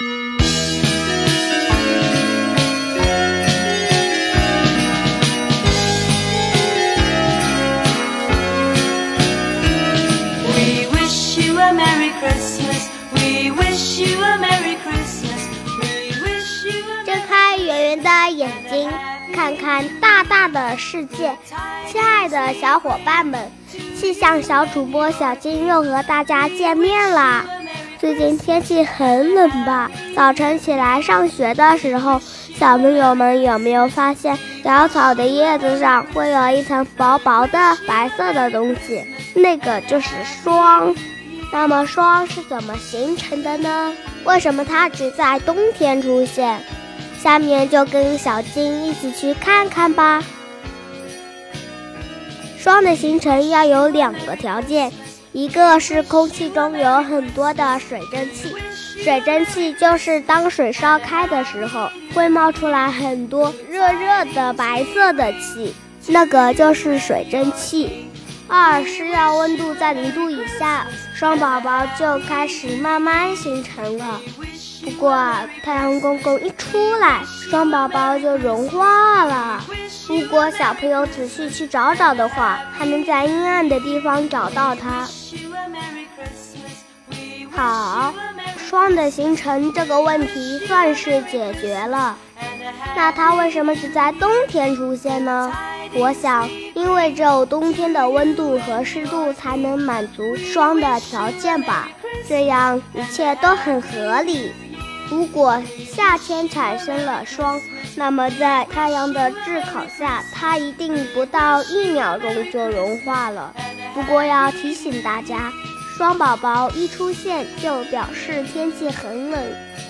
睁开圆圆的眼睛，看看大大的世界。亲爱的小伙伴们，气象小主播小金又和大家见面啦。最近天气很冷吧？早晨起来上学的时候，小朋友们有没有发现小草的叶子上会有一层薄薄的白色的东西？那个就是霜。那么霜是怎么形成的呢？为什么它只在冬天出现？下面就跟小金一起去看看吧。霜的形成要有两个条件，一个是空气中有很多的水蒸气，水蒸气就是当水烧开的时候会冒出来很多热热的白色的气，那个就是水蒸气。二是要温度在零度以下，霜宝宝就开始慢慢形成了。不过太阳公公一出来，霜宝宝就融化了。如果小朋友仔细去找找的话，还能在阴暗的地方找到它。好，霜的形成这个问题算是解决了。那它为什么只在冬天出现呢？我想，因为只有冬天的温度和湿度才能满足霜的条件吧，这样一切都很合理。如果夏天产生了霜，那么在太阳的炙烤下，它一定不到一秒钟就融化了。不过要提醒大家，霜宝宝一出现就表示天气很冷，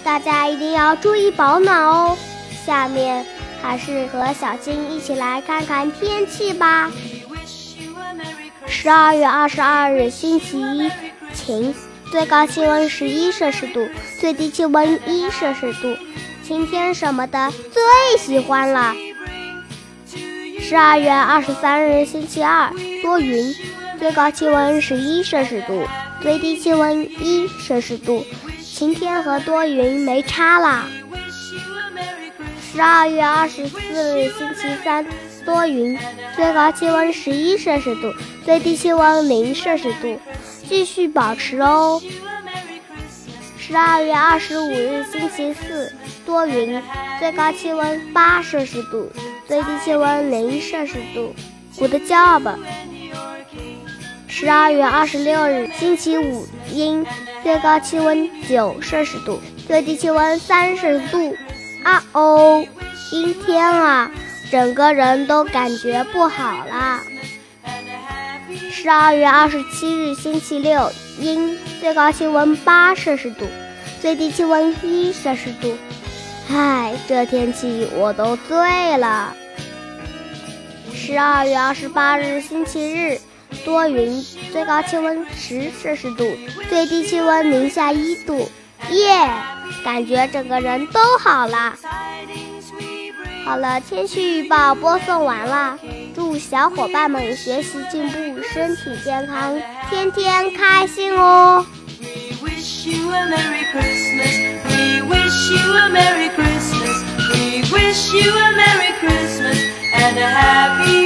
大家一定要注意保暖哦。下面还是和小金一起来看看天气吧。十二月二十二日星期一，晴，最高气温十一摄氏度，最低气温一摄氏度。晴天什么的最喜欢了。十二月二十三日星期二，多云，最高气温十一摄氏度，最低气温一摄氏度。晴天和多云没差啦。十二月二十四日星期三，多云，最高气温十一摄氏度，最低气温零摄氏度，继续保持哦。十二月二十五日星期四，多云，最高气温八摄氏度，最低气温零摄氏度。Good job。十二月二十六日星期五，阴，最高气温九摄氏度，最低气温三摄氏度。啊哦，阴天啊，整个人都感觉不好啦。十二月二十七日星期六，阴，最高气温八摄氏度，最低气温一摄氏度。唉，这天气我都醉了。十二月二十八日星期日，多云，最高气温十摄氏度，最低气温零下一度。耶，感觉整个人都好啦。好了，天气预报播送完了，祝小伙伴们学习进步，身体健康，天天开心哦！You a Merry Christmas and a happy